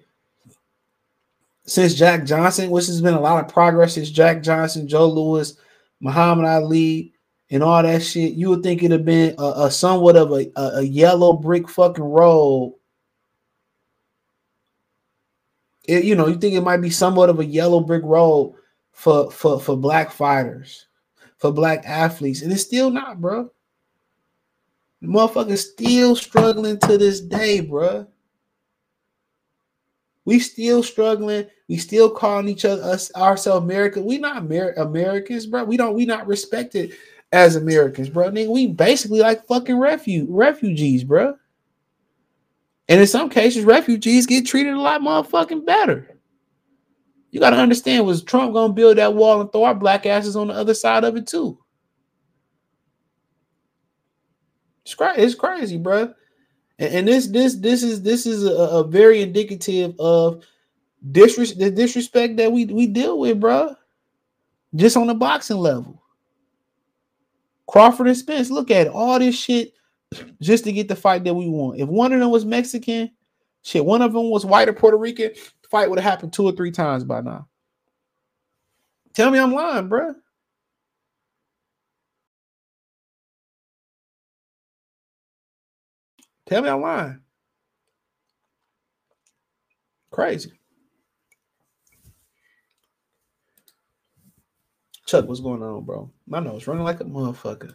since Jack Johnson, which has been a lot of progress since Jack Johnson, Joe Louis, Muhammad Ali, and all that shit, you would think it'd have been a, a somewhat of a, a, a yellow brick fucking road it, you know, you think it might be somewhat of a yellow brick road for for for black fighters, for black athletes, and it's still not, bro. The motherfucker's still struggling to this day, bro. We still struggling. We still calling each other us ourselves America. We not Amer- Americans, bro. We don't. We not respected as Americans, bro. Nigga, we basically like fucking refuge refugees, bro. And in some cases, refugees get treated a lot motherfucking better. You got to understand, was Trump gonna build that wall and throw our black asses on the other side of it too? It's crazy, it's crazy, bro. And, and this this this is this is a, a very indicative of disres- the disrespect that we we deal with, bro. Just on the boxing level. Crawford and Spence, look at it. all this shit just to get the fight that we want. If one of them was Mexican, shit, one of them was white or Puerto Rican, the fight would have happened two or three times by now. Tell me I'm lying, bro. Tell me I'm lying. Crazy. Chuck, what's going on, bro? My nose running like a motherfucker.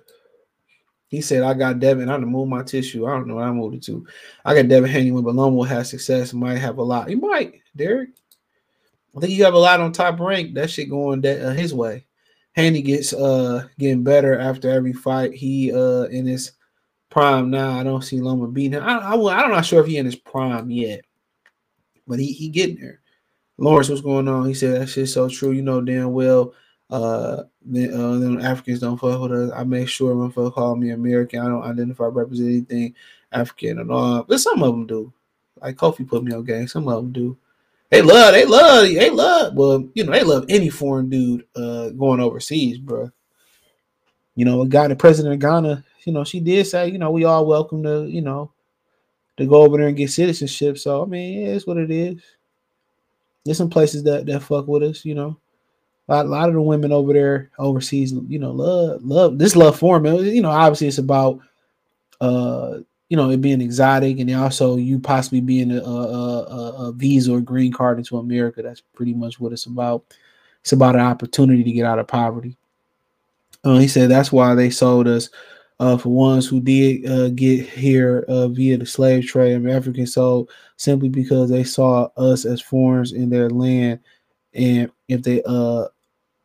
He said, I got Devin. I done moved my tissue. I don't know what I moved it to. I got Devin hanging with Malone will have success. Might have a lot. He might, Derek. I think you have a lot on top rank. That shit going that, uh, his way. Haney gets uh getting better after every fight. He uh in his prime now. I don't see Loma beating him. I, I, I'm not sure if he in his prime yet, but he he getting there. Lawrence, what's going on? He said that shit's so true. You know damn well uh, then, uh, then Africans don't fuck with us. I make sure when folks call me American, I don't identify represent anything African at all. But some of them do. Like Kofi put me on game. Some of them do. They love, they love, they love. Well, you know, they love any foreign dude uh, going overseas, bro. You know, a guy, the president of Ghana, you know, she did say, you know, we all welcome to, you know, to go over there and get citizenship. So I mean, yeah, it's what it is. There's some places that that fuck with us, you know a lot, a lot of the women over there overseas, you know, love love this love for me. You know, obviously it's about uh you know it being exotic and also you possibly being a, a, a, a visa or green card into America. That's pretty much what it's about. It's about an opportunity to get out of poverty. Uh, he said that's why they sold us uh, for ones who did uh, get here uh, via the slave trade of African sold simply because they saw us as foreigners in their land. And if they uh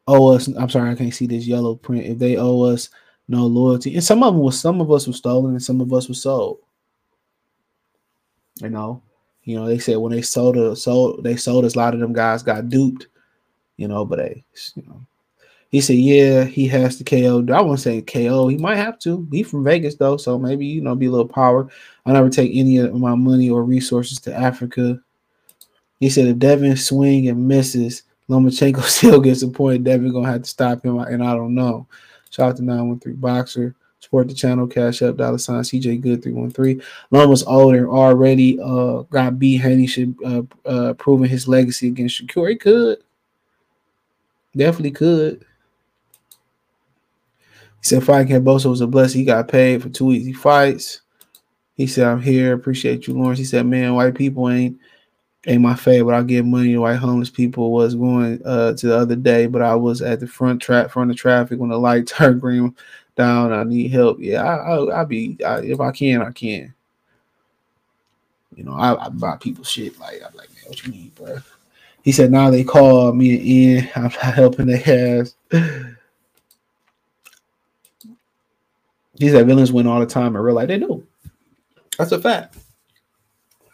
owe us. I'm sorry, I can't see this yellow print. If they owe us no loyalty, and some of them was some of us were stolen, and some of us were sold. You know, you know, they said when they sold us, sold they sold us. A lot of them guys got duped. You know, but they, you know, he said, yeah, he has to KO. I won't say KO. He might have to. He from Vegas though, so maybe you know, be a little power. I never take any of my money or resources to Africa. He said if Devin swing and misses, Lomachenko [LAUGHS] still gets a point. Devin gonna have to stop him, and I don't know. Shout out to 913 Boxer. Support the channel, cash up, dollar sign CJ Good 313. Loma's older already uh got beat. Haney should uh, uh proving his legacy against Shakur. He could. Definitely could. He said fighting Bosa was a blessing. He got paid for two easy fights. He said, I'm here. Appreciate you, Lawrence. He said, man, white people ain't ain't my favorite. I give money to white homeless people. Was going uh, to the other day, but I was at the front trap front of traffic when the light [LAUGHS] turned green down. I need help. Yeah, I, I, I be I, if I can, I can. You know, I, I buy people shit. Like I'm like, man, what you need, bro? He said, now they call me in. [LAUGHS] I'm not helping their ass. [LAUGHS] He said villains win all the time in real life. They do. That's a fact.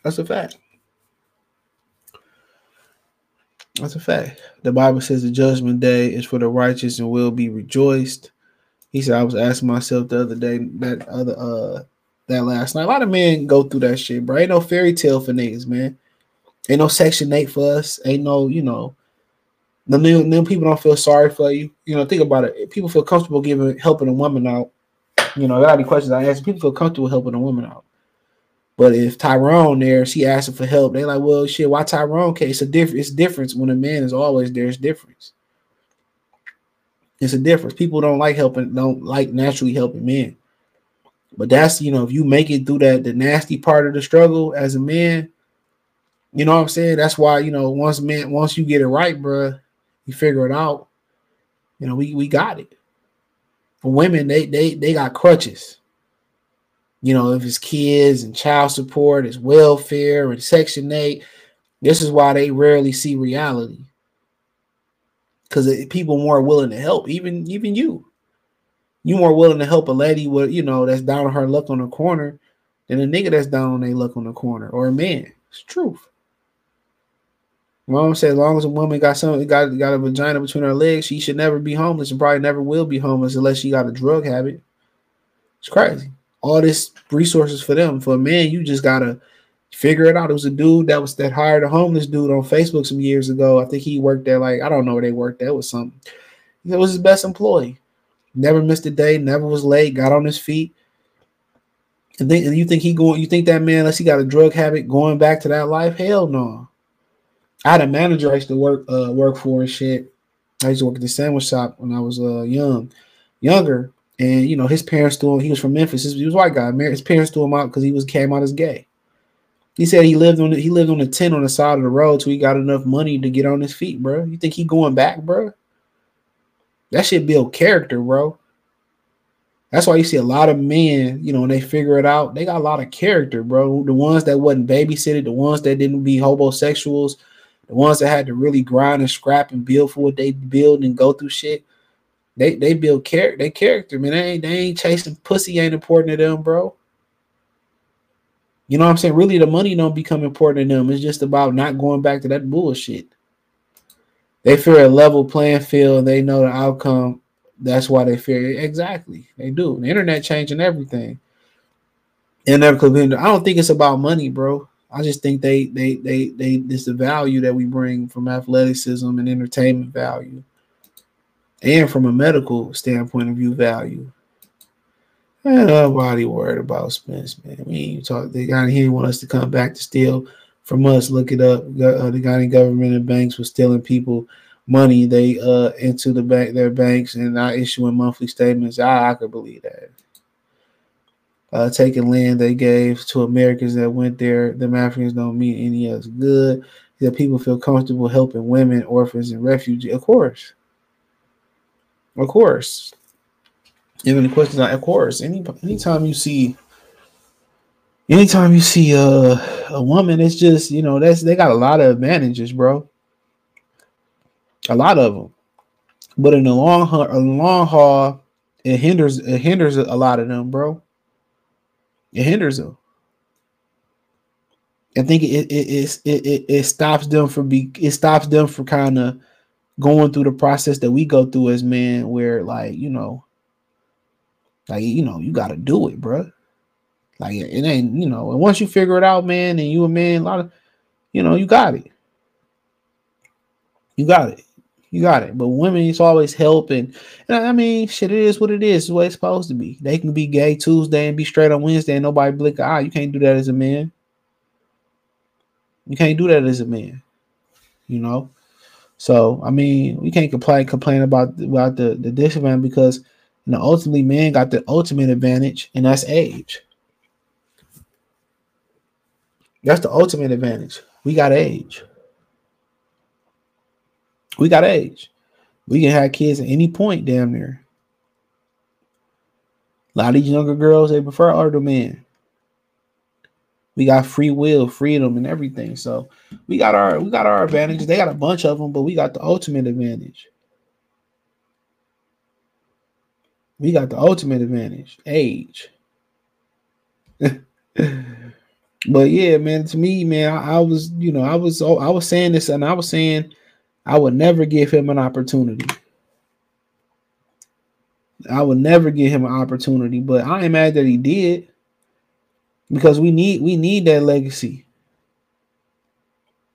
That's a fact. That's a fact. The Bible says the judgment day is for the righteous and will be rejoiced. He said, I was asking myself the other day, that other uh that last night. A lot of men go through that shit, bro. Ain't no fairy tale for niggas, man. Ain't no section eight for us. Ain't no, you know, the new, new people don't feel sorry for you. You know, think about it. People feel comfortable giving helping a woman out. You know, there are any questions I ask. People feel comfortable helping a woman out. But if Tyrone there, she asking for help, they like, well, shit, why Tyrone case? It's a different. It's difference when a man is always there. It's difference. It's a difference. People don't like helping, don't like naturally helping men. But that's you know, if you make it through that the nasty part of the struggle as a man, you know what I'm saying? That's why, you know, once man, once you get it right, bro, you figure it out. You know, we we got it. For women, they they they got crutches you know, if it's kids and child support, it's welfare and Section 8. This is why they rarely see reality. Because people more willing to help, even even you. You more willing to help a lady with you know that's down on her luck on the corner than a nigga that's down on their luck on the corner or a man. It's truth. Mom said, as long as a woman got some got got a vagina between her legs, she should never be homeless and probably never will be homeless unless she got a drug habit. It's crazy. All this resources for them. For a man, you just gotta figure it out. It was a dude that was that hired a homeless dude on Facebook some years ago. I think he worked there like I don't know where they worked That was something. It was his best employee. Never missed a day, never was late, got on his feet. And, then, and you think he going? You think that man, unless he got a drug habit, going back to that life? Hell no. I had a manager I used to work uh, work for and shit. I used to work at the sandwich shop when I was uh, young, younger, and you know his parents threw him. He was from Memphis. He was a white guy. His parents threw him out because he was came out as gay. He said he lived on he lived on a tent on the side of the road till he got enough money to get on his feet, bro. You think he going back, bro? That shit build character, bro. That's why you see a lot of men, you know, when they figure it out, they got a lot of character, bro. The ones that wasn't babysitted, the ones that didn't be homosexuals, the ones that had to really grind and scrap and build for what they build and go through shit. They they build character, they character, man. They ain't they ain't chasing pussy ain't important to them, bro. You know what I'm saying? Really, the money don't become important to them. It's just about not going back to that bullshit. They fear a level playing field. They know the outcome that's why they fear it. Exactly. They do. The internet changing everything. And I don't think it's about money, bro. I just think they they they they it's the value that we bring from athleticism and entertainment value. And from a medical standpoint of view value. And nobody worried about Spence, man. We ain't talk they got here want us to come back to steal from us. Look it up. Uh, the Ghana government and banks was stealing people money they uh into the bank their banks and not issuing monthly statements. I, I could believe that. Uh, taking land they gave to Americans that went there, them Africans don't mean any else good. That people feel comfortable helping women, orphans, and refugees. Of course, of course. Even the questions, of course. Any anytime you see, anytime you see a a woman, it's just you know that's they got a lot of advantages, bro a lot of them. But in the long haul, a long haul, it hinders it hinders a lot of them, bro. It hinders them. I think it it it it, it stops them from be it stops them from kind of going through the process that we go through as men, where like you know, like you know, you got to do it, bro. Like it ain't you know, and once you figure it out, man, and you a man, a lot of you know, you got it. You got it. You got it. But women, it's always helping. And I mean, shit, it is what it is. It's way it's supposed to be. They can be gay Tuesday and be straight on Wednesday and nobody blink an eye. You can't do that as a man. You can't do that as a man. You know? So I mean, we can't complain complain about about the, the disadvantage because you know ultimately man got the ultimate advantage, and that's age. That's the ultimate advantage. We got age. We got age. We can have kids at any point damn near. A lot of these younger girls, they prefer older men. We got free will, freedom, and everything. So we got our we got our advantages. They got a bunch of them, but we got the ultimate advantage. We got the ultimate advantage, age. [LAUGHS] but yeah, man, to me, man, I, I, was, you know, I was oh, I was saying this and I was saying I would never give him an opportunity. I would never give him an opportunity, but I ain't mad that he did because we need we need that legacy.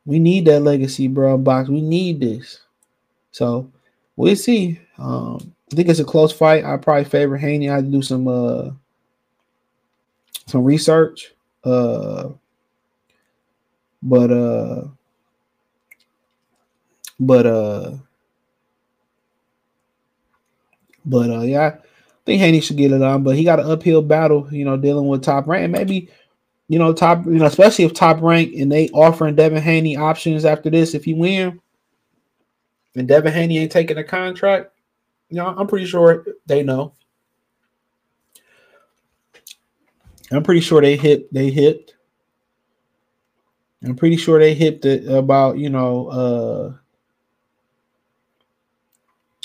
We need that legacy, bro. Box. We need this. So we'll see. Um, I think it's a close fight. I probably favor Haney. I do some uh some research. Uh but uh but uh but uh yeah, think Haney should get it on, but he got an uphill battle, you know, dealing with top rank. Maybe, you know, top, you know, especially if top rank and they offering Devin Haney options after this if he win. And Devin Haney ain't taking a contract, you know, I'm pretty sure they know. I'm pretty sure they hit, they hit. I'm pretty sure they hit it about you know uh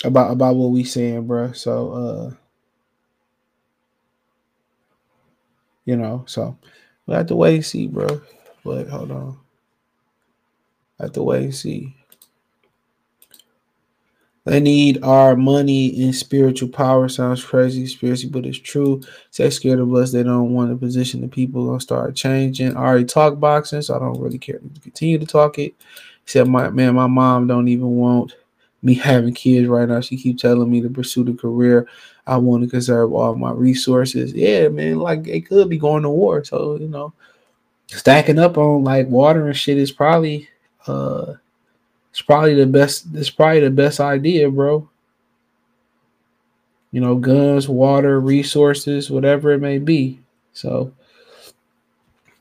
about about what we saying, bro. So uh you know, so we have to wait and see, bro. But hold on. Have to wait and see. They need our money and spiritual power. Sounds crazy, spiritual, but it's true. They're scared of us. They don't want to position the people gonna start changing. I already talk boxing, so I don't really care to continue to talk it. Except my man, my mom don't even want me having kids right now. She keep telling me to pursue the career. I want to conserve all my resources. Yeah, man, like it could be going to war. So, you know, stacking up on like water and shit is probably uh it's probably the best. It's probably the best idea, bro. You know, guns, water, resources, whatever it may be. So,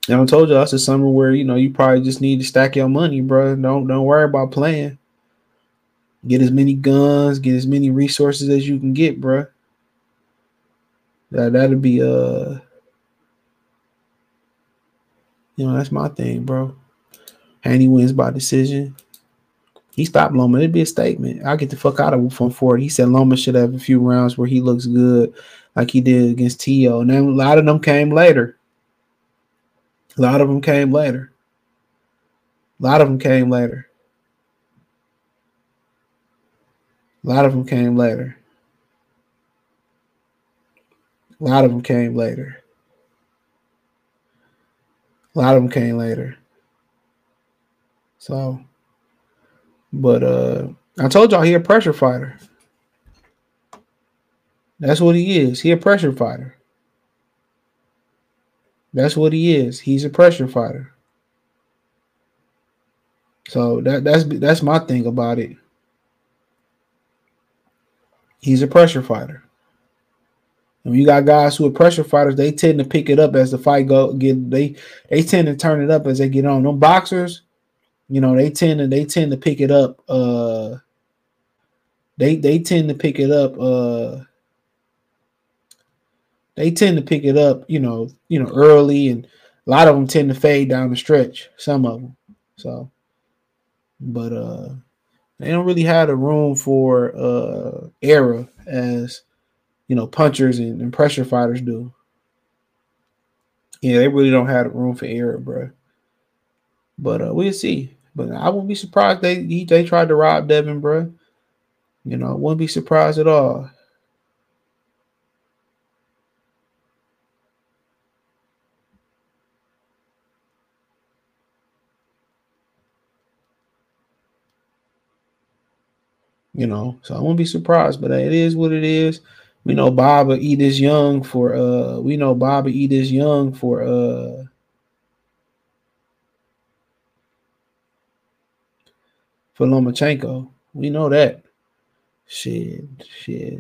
and I told you that's a summer where you know you probably just need to stack your money, bro. Don't don't worry about playing. Get as many guns, get as many resources as you can get, bro. That that'll be uh, you know, that's my thing, bro. Haney wins by decision. He stopped Loma. It'd be a statement. I'll get the fuck out of from 40. He said Loma should have a few rounds where he looks good, like he did against Teo And then a lot of them came later. A lot of them came later. A lot of them came later. A lot of them came later. A lot of them came later. A lot of them came later. So but uh I told y'all he a pressure fighter. That's what he is. He a pressure fighter. That's what he is. He's a pressure fighter. So that that's that's my thing about it. He's a pressure fighter. And you got guys who are pressure fighters, they tend to pick it up as the fight go get they they tend to turn it up as they get on. Them boxers, you know they tend to they tend to pick it up uh they they tend to pick it up uh they tend to pick it up you know you know early and a lot of them tend to fade down the stretch some of them so but uh they don't really have the room for uh error as you know punchers and, and pressure fighters do yeah they really don't have room for error bro but uh we'll see but I wouldn't be surprised they he, they tried to rob Devin, bro. You know, wouldn't be surprised at all. You know, so I won't be surprised, but it is what it is. We know Bob his young for uh we know Bob his young for uh for Lomachenko. We know that. Shit, shit,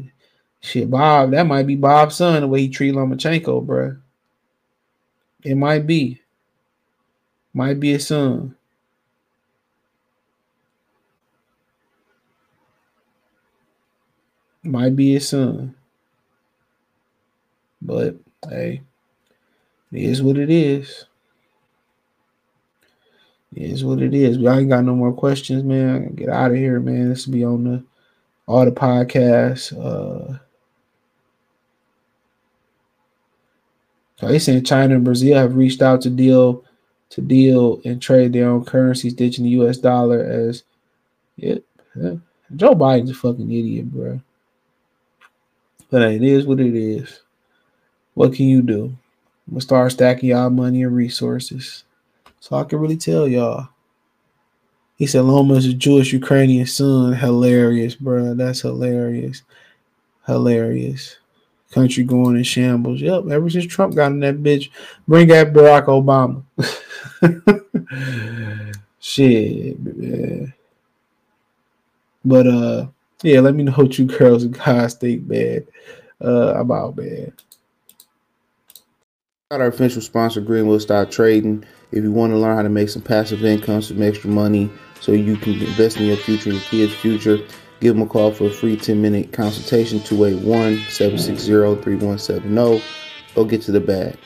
shit. Bob, that might be Bob's son the way he treat Lomachenko, bro. It might be. Might be his son. Might be his son. But hey, it is what it is. It is what it is. I ain't got no more questions, man. Get out of here, man. This will be on the all the podcasts. Uh so they saying China and Brazil have reached out to deal to deal and trade their own currencies, ditching the US dollar as yeah, yeah. Joe Biden's a fucking idiot, bro. But hey, it is what it is. What can you do? We'll start stacking y'all money and resources. So I can really tell y'all. He said Loma's a Jewish Ukrainian son. Hilarious, bro. That's hilarious. Hilarious. Country going in shambles. Yep. Ever since Trump got in that bitch, bring back Barack Obama. [LAUGHS] Shit, man. But uh, yeah. Let me know what you girls and guys think, man. Uh, about man. Got our official sponsor, Greenwood Stock Trading. If you want to learn how to make some passive income, some extra money, so you can invest in your future your kids' future, give them a call for a free 10 minute consultation 281 760 3170. Go get to the bag.